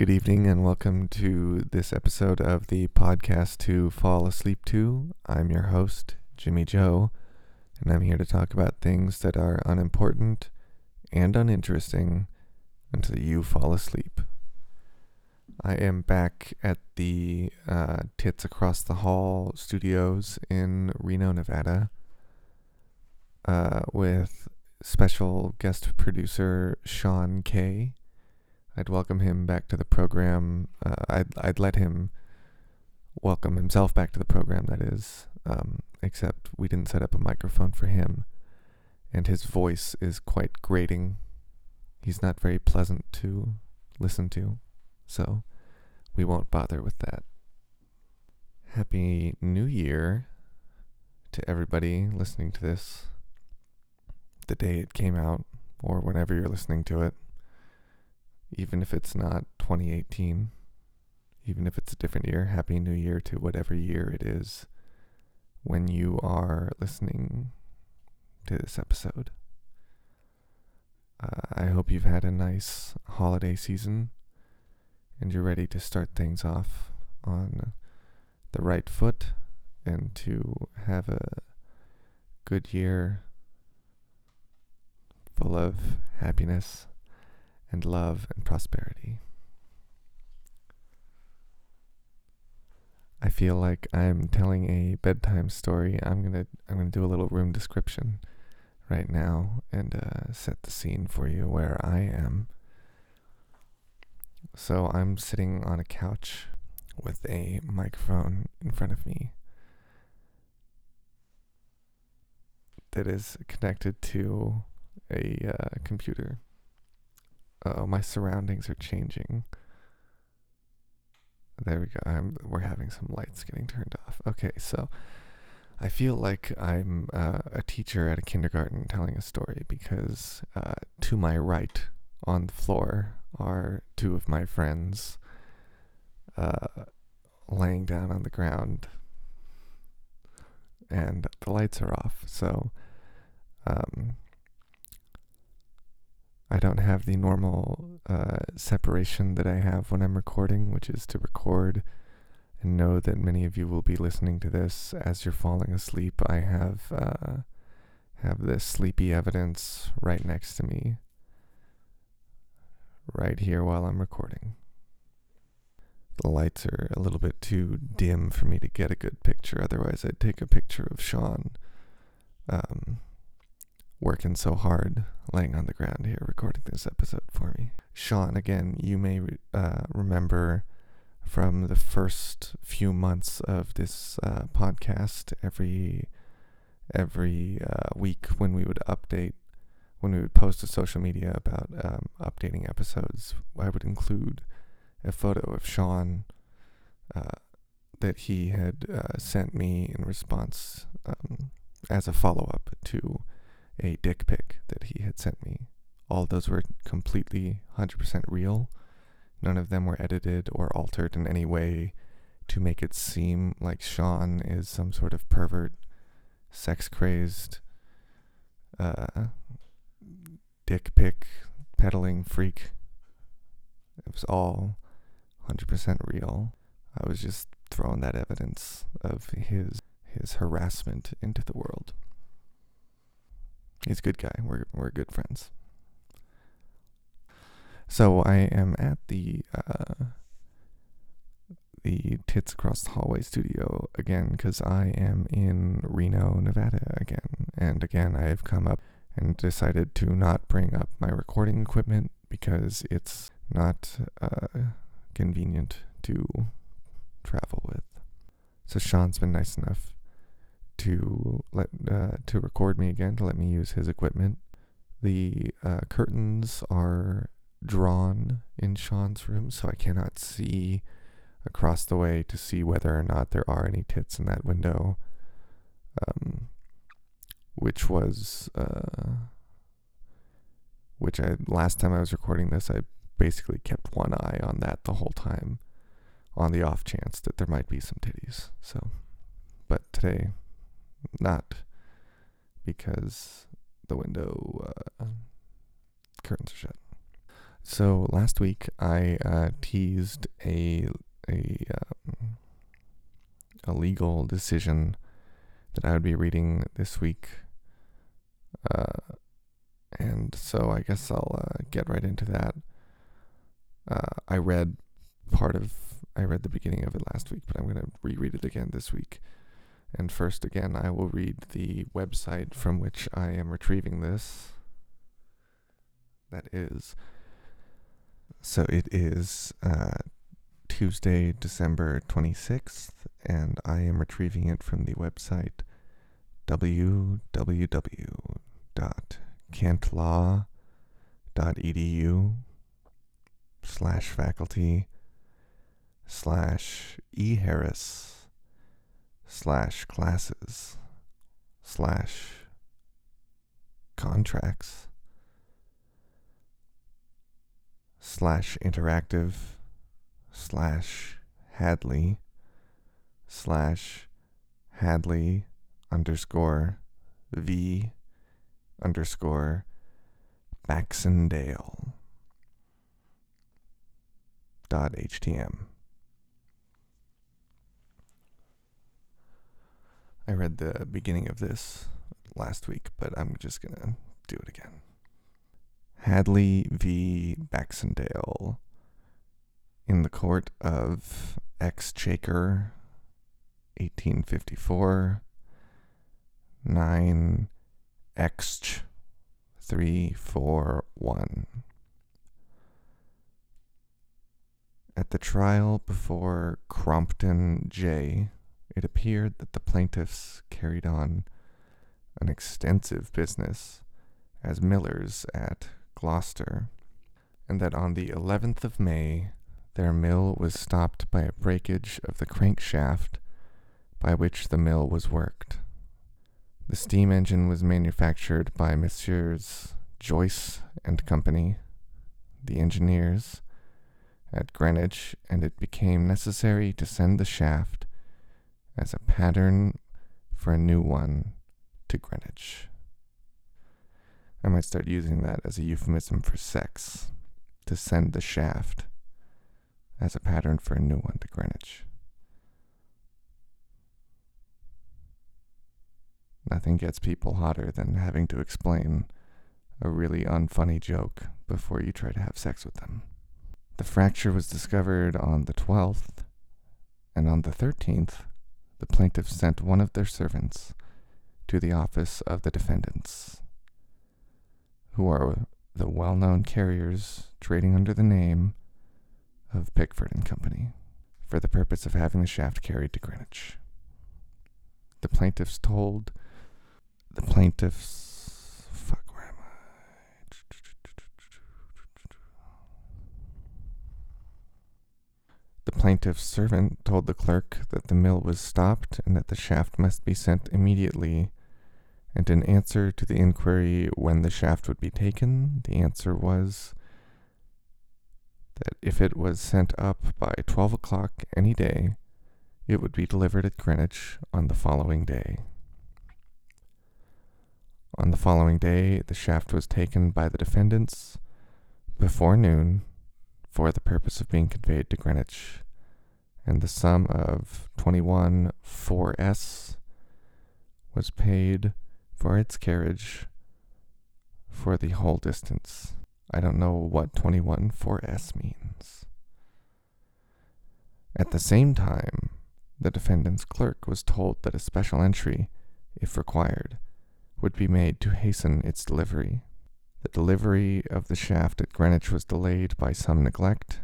Good evening and welcome to this episode of the podcast to fall asleep to. I'm your host, Jimmy Joe, and I'm here to talk about things that are unimportant and uninteresting until you fall asleep. I am back at the uh, Tits Across the Hall studios in Reno, Nevada, uh, with special guest producer Sean Kay. I'd welcome him back to the program. Uh, I'd I'd let him welcome himself back to the program. That is, um, except we didn't set up a microphone for him, and his voice is quite grating. He's not very pleasant to listen to, so we won't bother with that. Happy New Year to everybody listening to this. The day it came out, or whenever you're listening to it even if it's not 2018, even if it's a different year, Happy New Year to whatever year it is when you are listening to this episode. Uh, I hope you've had a nice holiday season and you're ready to start things off on the right foot and to have a good year full of happiness and love and prosperity. I feel like I'm telling a bedtime story. I'm gonna I'm gonna do a little room description right now and uh, set the scene for you where I am. So I'm sitting on a couch with a microphone in front of me that is connected to a uh, computer oh, my surroundings are changing. There we go. I'm, we're having some lights getting turned off. Okay, so I feel like I'm uh, a teacher at a kindergarten telling a story because uh, to my right on the floor are two of my friends uh, laying down on the ground, and the lights are off. So um, I don't have the normal uh, separation that I have when I'm recording, which is to record and know that many of you will be listening to this as you're falling asleep. I have uh, have this sleepy evidence right next to me, right here while I'm recording. The lights are a little bit too dim for me to get a good picture. Otherwise, I'd take a picture of Sean. Um, working so hard laying on the ground here recording this episode for me. Sean, again, you may uh, remember from the first few months of this uh, podcast, every every uh, week when we would update, when we would post to social media about um, updating episodes, I would include a photo of Sean uh, that he had uh, sent me in response um, as a follow up to a dick pic that he had sent me. All those were completely 100% real. None of them were edited or altered in any way to make it seem like Sean is some sort of pervert, sex crazed, uh, dick pic peddling freak. It was all 100% real. I was just throwing that evidence of his his harassment into the world. He's a good guy. We're we're good friends. So I am at the uh, the Tits Across the Hallway studio again because I am in Reno, Nevada again, and again I have come up and decided to not bring up my recording equipment because it's not uh, convenient to travel with. So Sean's been nice enough to let uh, to record me again to let me use his equipment. The uh, curtains are drawn in Sean's room, so I cannot see across the way to see whether or not there are any tits in that window. Um, which was uh, which I last time I was recording this, I basically kept one eye on that the whole time, on the off chance that there might be some titties. So, but today not because the window uh, curtains are shut. So last week I uh, teased a a um, a legal decision that I would be reading this week, uh, and so I guess I'll uh, get right into that. Uh, I read part of I read the beginning of it last week, but I'm going to reread it again this week. And first, again, I will read the website from which I am retrieving this. That is. So it is uh, Tuesday, December 26th, and I am retrieving it from the website www.kentlaw.edu slash faculty slash eharris slash classes slash contracts slash interactive slash Hadley slash Hadley underscore V underscore Baxendale dot htm. I read the beginning of this last week, but I'm just gonna do it again. Hadley v. Baxendale in the court of Exchequer, 1854, 9 X 341. At the trial before Crompton J., it appeared that the plaintiffs carried on an extensive business as millers at Gloucester, and that on the 11th of May their mill was stopped by a breakage of the crankshaft by which the mill was worked. The steam engine was manufactured by Messrs. Joyce and Company, the engineers, at Greenwich, and it became necessary to send the shaft as a pattern for a new one to Greenwich. I might start using that as a euphemism for sex, to send the shaft as a pattern for a new one to Greenwich. Nothing gets people hotter than having to explain a really unfunny joke before you try to have sex with them. The fracture was discovered on the 12th, and on the 13th, the plaintiffs sent one of their servants to the office of the defendants, who are the well known carriers trading under the name of Pickford and Company, for the purpose of having the shaft carried to Greenwich. The plaintiffs told the plaintiffs. Fuck, where am I? The plaintiff's servant told the clerk that the mill was stopped and that the shaft must be sent immediately. And in answer to the inquiry when the shaft would be taken, the answer was that if it was sent up by 12 o'clock any day, it would be delivered at Greenwich on the following day. On the following day, the shaft was taken by the defendants before noon for the purpose of being conveyed to Greenwich, and the sum of 21 4s was paid for its carriage for the whole distance. I don't know what 21 4s means. At the same time, the defendant's clerk was told that a special entry, if required, would be made to hasten its delivery. The delivery of the shaft at Greenwich was delayed by some neglect,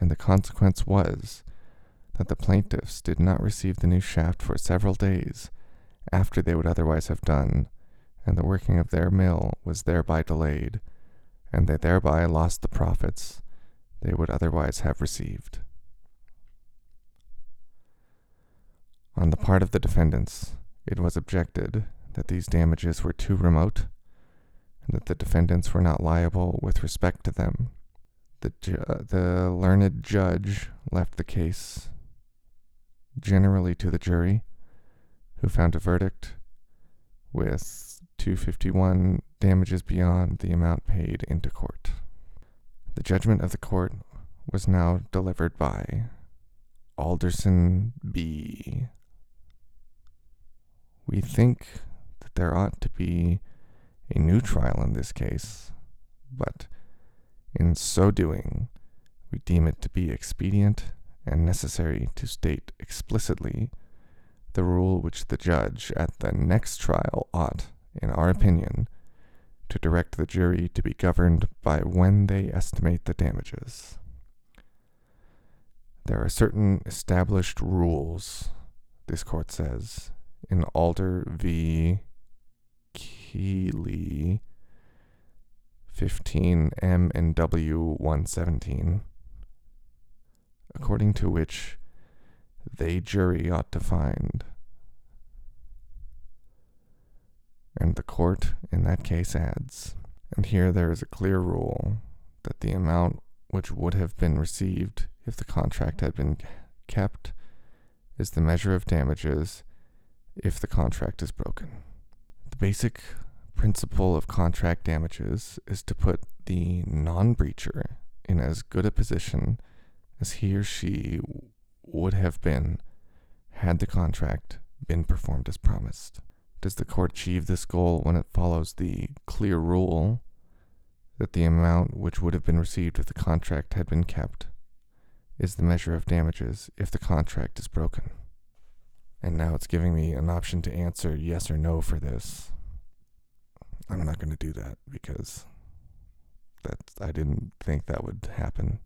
and the consequence was that the plaintiffs did not receive the new shaft for several days after they would otherwise have done, and the working of their mill was thereby delayed, and they thereby lost the profits they would otherwise have received. On the part of the defendants, it was objected that these damages were too remote and that the defendants were not liable with respect to them. The, ju- uh, the learned judge left the case generally to the jury, who found a verdict with 251 damages beyond the amount paid into court. The judgment of the court was now delivered by Alderson B. We think that there ought to be a new trial in this case, but in so doing, we deem it to be expedient and necessary to state explicitly the rule which the judge at the next trial ought, in our opinion, to direct the jury to be governed by when they estimate the damages. There are certain established rules, this court says, in Alder v. Keighley 15 M and W 117, according to which they jury ought to find. And the court in that case adds, and here there is a clear rule that the amount which would have been received if the contract had been kept is the measure of damages if the contract is broken. The basic principle of contract damages is to put the non breacher in as good a position as he or she would have been had the contract been performed as promised. Does the court achieve this goal when it follows the clear rule that the amount which would have been received if the contract had been kept is the measure of damages if the contract is broken? And now it's giving me an option to answer yes or no for this. I'm not going to do that because that I didn't think that would happen.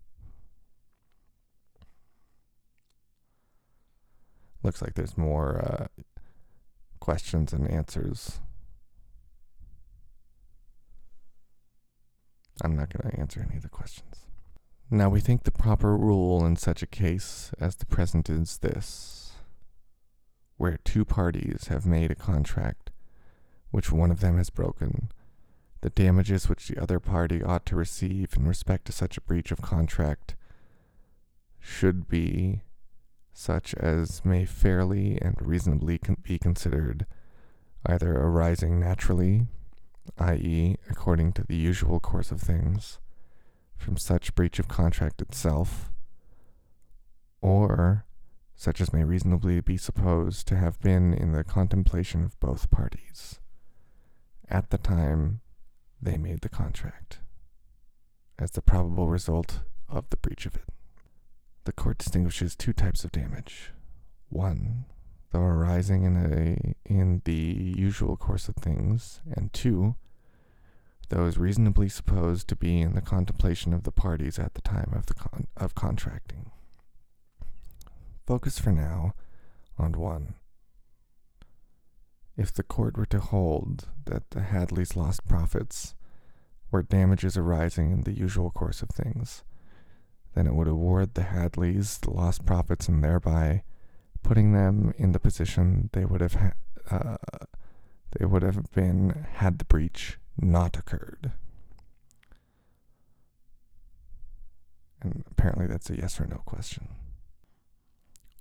Looks like there's more uh, questions and answers. I'm not going to answer any of the questions. Now, we think the proper rule in such a case as the present is this where two parties have made a contract which one of them has broken, the damages which the other party ought to receive in respect to such a breach of contract should be such as may fairly and reasonably con- be considered either arising naturally, i.e., according to the usual course of things, from such breach of contract itself, or such as may reasonably be supposed to have been in the contemplation of both parties at the time they made the contract as the probable result of the breach of it. The court distinguishes two types of damage. One, though arising in a in the usual course of things, and two, those reasonably supposed to be in the contemplation of the parties at the time of the con- of contracting. Focus for now on one. If the court were to hold that the Hadleys lost profits were damages arising in the usual course of things, then it would award the Hadleys the lost profits and thereby putting them in the position they would have ha- uh, they would have been had the breach not occurred. And apparently that's a yes or no question.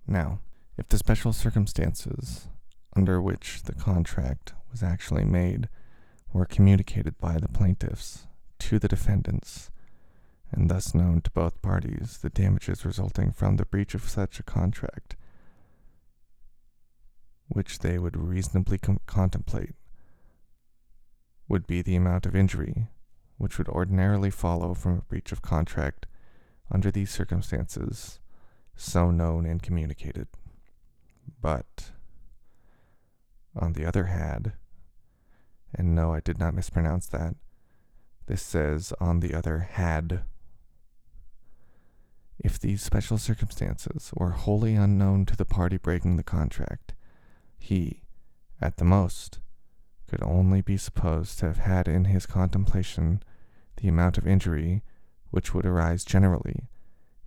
Now, if the special circumstances under which the contract was actually made were communicated by the plaintiffs to the defendants, and thus known to both parties the damages resulting from the breach of such a contract, which they would reasonably com- contemplate, would be the amount of injury which would ordinarily follow from a breach of contract under these circumstances, so known and communicated. But on the other hand, and no, I did not mispronounce that. This says, on the other had. If these special circumstances were wholly unknown to the party breaking the contract, he, at the most, could only be supposed to have had in his contemplation the amount of injury which would arise generally,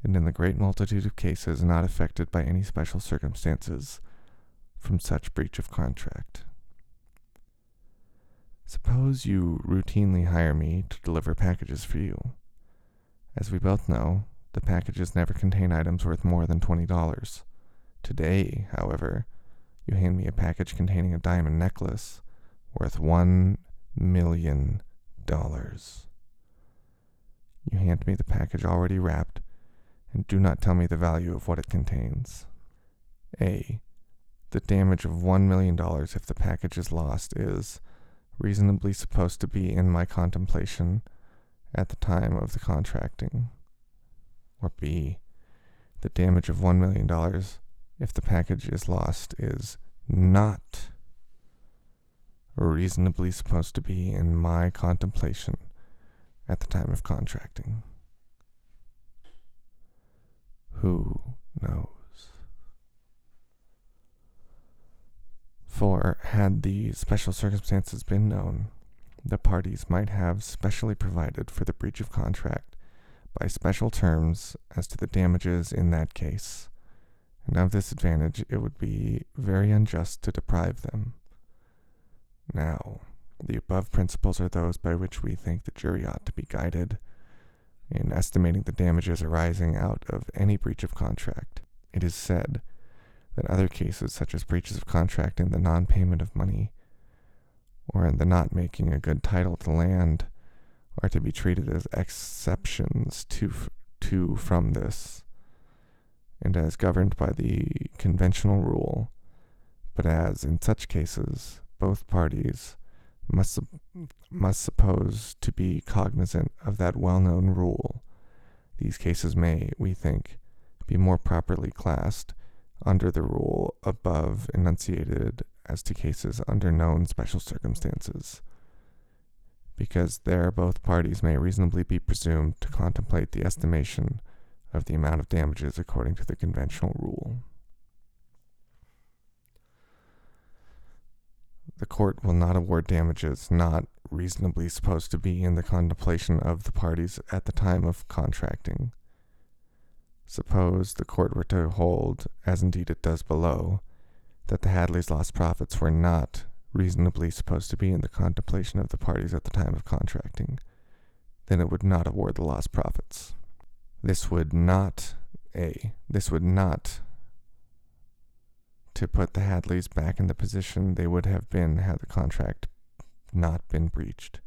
and in the great multitude of cases not affected by any special circumstances from such breach of contract. Suppose you routinely hire me to deliver packages for you. As we both know, the packages never contain items worth more than $20. Today, however, you hand me a package containing a diamond necklace worth $1 million. you hand me the package already wrapped and do not tell me the value of what it contains. A. The damage of $1 million if the package is lost is reasonably supposed to be in my contemplation at the time of the contracting. Or B. The damage of $1 million if the package is lost is not reasonably supposed to be in my contemplation at the time of contracting. Who knows? For had the special circumstances been known, the parties might have specially provided for the breach of contract by special terms as to the damages in that case, and of this advantage it would be very unjust to deprive them. Now, the above principles are those by which we think the jury ought to be guided in estimating the damages arising out of any breach of contract. It is said that other cases, such as breaches of contract in the non payment of money, or in the not making a good title to land, are to be treated as exceptions to, to from this, and as governed by the conventional rule, but as, in such cases, both parties must, must suppose to be cognizant of that well known rule. These cases may, we think, be more properly classed under the rule above enunciated as to cases under known special circumstances, because there both parties may reasonably be presumed to contemplate the estimation of the amount of damages according to the conventional rule. The court will not award damages not reasonably supposed to be in the contemplation of the parties at the time of contracting. Suppose the court were to hold, as indeed it does below, that the Hadleys' lost profits were not reasonably supposed to be in the contemplation of the parties at the time of contracting, then it would not award the lost profits. This would not, A, this would not to put the Hadleys back in the position they would have been had the contract not been breached.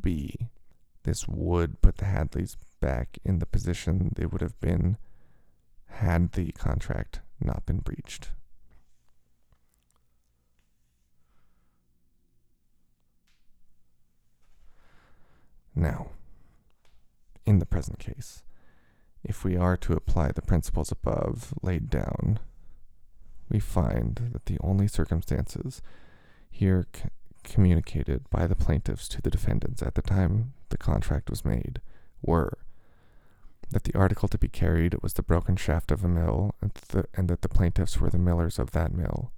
B. This would put the Hadleys back in the position they would have been had the contract not been breached. Now, in the present case, if we are to apply the principles above laid down, we find that the only circumstances here c- communicated by the plaintiffs to the defendants at the time the contract was made were that the article to be carried was the broken shaft of a mill, and, the, and that the plaintiffs were the millers of that mill.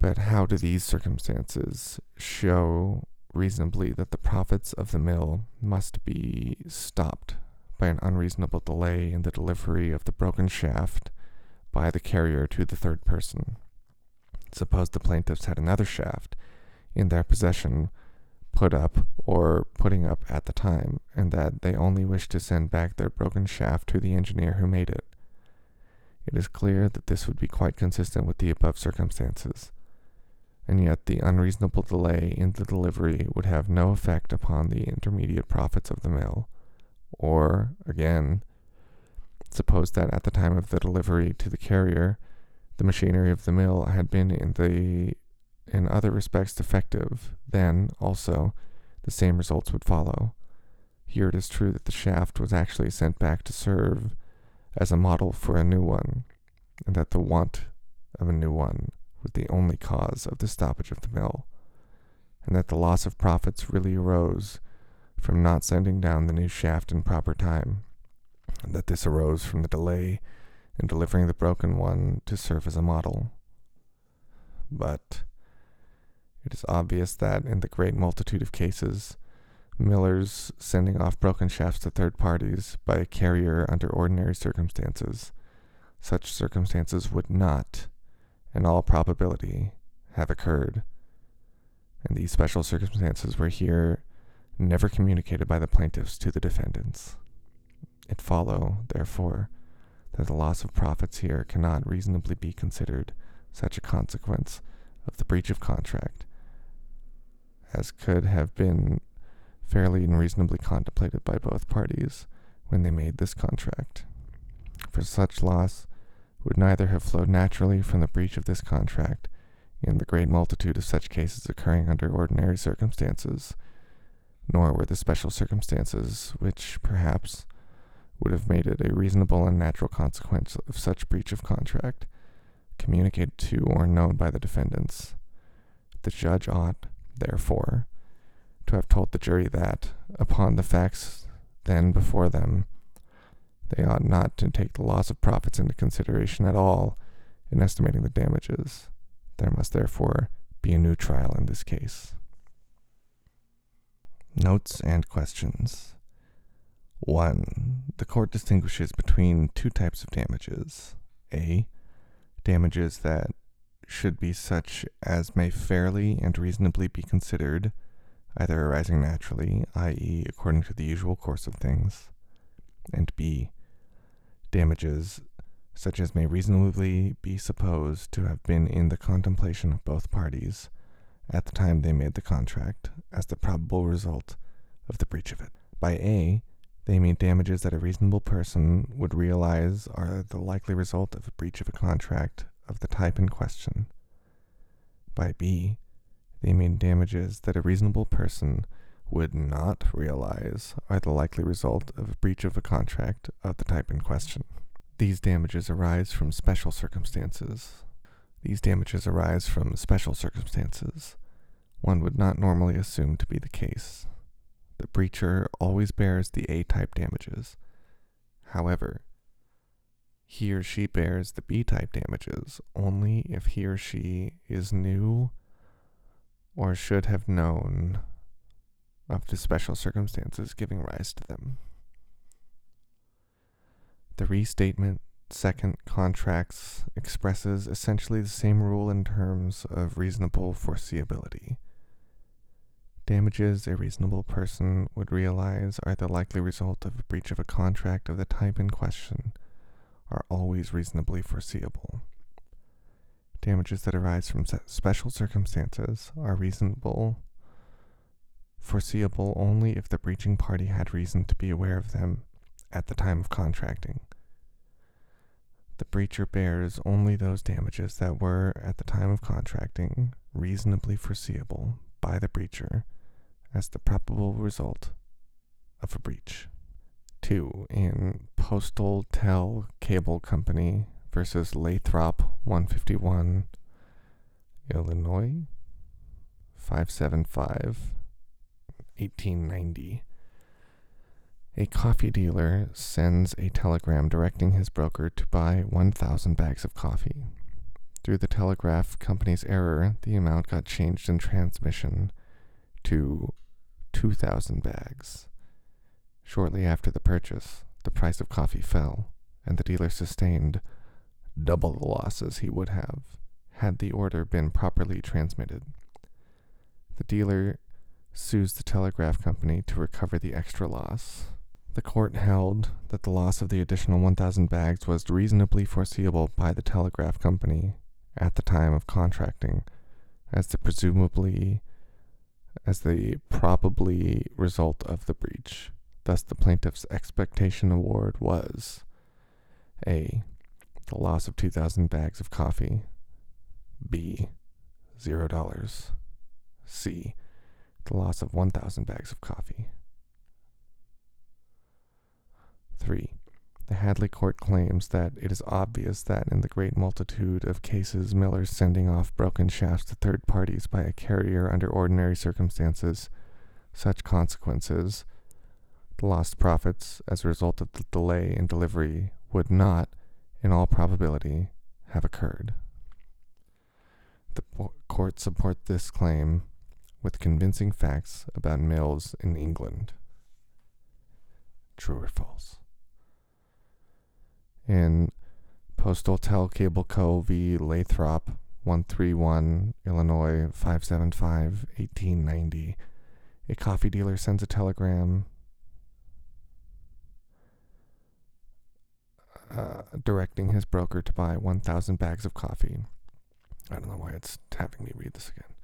But how do these circumstances show reasonably that the profits of the mill must be stopped by an unreasonable delay in the delivery of the broken shaft by the carrier to the third person. Suppose the plaintiffs had another shaft in their possession put up or putting up at the time, and that they only wished to send back their broken shaft to the engineer who made it. It is clear that this would be quite consistent with the above circumstances, and yet the unreasonable delay in the delivery would have no effect upon the intermediate profits of the mill, or, again, Suppose that at the time of the delivery to the carrier, the machinery of the mill had been in the in other respects defective, then, also, the same results would follow. Here it is true that the shaft was actually sent back to serve as a model for a new one, and that the want of a new one was the only cause of the stoppage of the mill, and that the loss of profits really arose from not sending down the new shaft in proper time and that this arose from the delay in delivering the broken one to serve as a model. But it is obvious that in the great multitude of cases, millers sending off broken shafts to third parties by a carrier under ordinary circumstances, such circumstances would not, in all probability, have occurred. And these special circumstances were here never communicated by the plaintiffs to the defendants. It follow, therefore, that the loss of profits here cannot reasonably be considered such a consequence of the breach of contract as could have been fairly and reasonably contemplated by both parties when they made this contract. For such loss would neither have flowed naturally from the breach of this contract in the great multitude of such cases occurring under ordinary circumstances, nor were the special circumstances which, perhaps, would have made it a reasonable and natural consequence of such breach of contract communicated to or known by the defendants. The judge ought, therefore, to have told the jury that, upon the facts then before them, they ought not to take the loss of profits into consideration at all in estimating the damages. There must therefore be a new trial in this case. Notes and questions. 1. The court distinguishes between two types of damages. A. Damages that should be such as may fairly and reasonably be considered, either arising naturally, i.e., according to the usual course of things, and B. Damages such as may reasonably be supposed to have been in the contemplation of both parties at the time they made the contract as the probable result of the breach of it. By A, they mean damages that a reasonable person would realize are the likely result of a breach of a contract of the type in question. By B, they mean damages that a reasonable person would not realize are the likely result of a breach of a contract of the type in question. These damages arise from special circumstances. These damages arise from special circumstances one would not normally assume to be the case. The breacher always bears the A type damages. However, he or she bears the B type damages only if he or she is knew or should have known of the special circumstances giving rise to them. The restatement second contracts expresses essentially the same rule in terms of reasonable foreseeability. Damages a reasonable person would realize are the likely result of a breach of a contract of the type in question are always reasonably foreseeable. Damages that arise from special circumstances are reasonable, foreseeable only if the breaching party had reason to be aware of them at the time of contracting. The breacher bears only those damages that were, at the time of contracting, reasonably foreseeable by the breacher as the probable result of a breach. 2. In Postal Tel Cable Company versus Lathrop 151, Illinois 575, 1890. A coffee dealer sends a telegram directing his broker to buy 1,000 bags of coffee. Through the telegraph company's error, the amount got changed in transmission to 2,000 bags. Shortly after the purchase, the price of coffee fell, and the dealer sustained double the losses he would have had the order been properly transmitted. The dealer sues the telegraph company to recover the extra loss. The court held that the loss of the additional 1,000 bags was reasonably foreseeable by the telegraph company at the time of contracting, as the presumably as the probably result of the breach. Thus, the plaintiff's expectation award was A. The loss of 2,000 bags of coffee. B. $0. C. The loss of 1,000 bags of coffee. 3. The Hadley Court claims that it is obvious that in the great multitude of cases millers sending off broken shafts to third parties by a carrier under ordinary circumstances, such consequences, the lost profits as a result of the delay in delivery, would not, in all probability, have occurred. The court support this claim with convincing facts about mills in England. True or false? in Postal Tel Cable Co. v. Lathrop, 131 Illinois 575 1890. A coffee dealer sends a telegram uh, directing his broker to buy 1,000 bags of coffee. I don't know why it's having me read this again.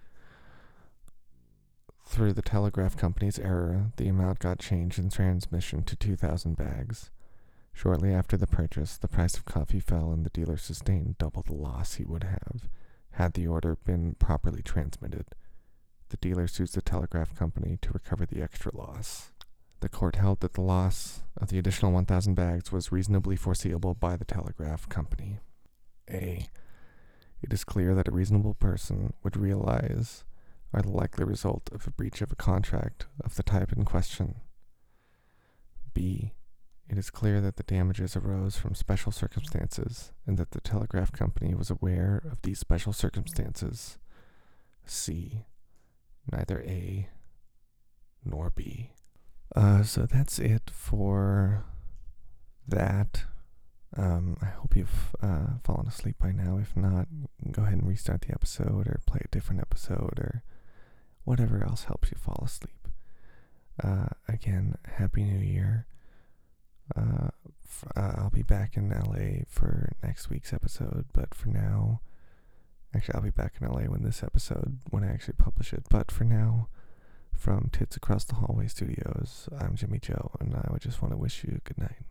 Through the telegraph company's error, the amount got changed in transmission to 2,000 bags. Shortly after the purchase, the price of coffee fell and the dealer sustained double the loss he would have had the order been properly transmitted. The dealer sues the telegraph company to recover the extra loss. The court held that the loss of the additional 1,000 bags was reasonably foreseeable by the telegraph company. A. It is clear that a reasonable person would realize are the likely result of a breach of a contract of the type in question. B. It is clear that the damages arose from special circumstances and that the telegraph company was aware of these special circumstances. C. Neither A nor B. Uh, so that's it for that. Um, I hope you've uh, fallen asleep by now. If not, go ahead and restart the episode or play a different episode or whatever else helps you fall asleep. Uh, again, Happy New Year. Uh, f- uh, I'll be back in LA for next week's episode, but for now, actually, I'll be back in LA when this episode, when I actually publish it. But for now, from Tits Across the Hallway Studios, I'm Jimmy Joe, and I would just want to wish you a good night.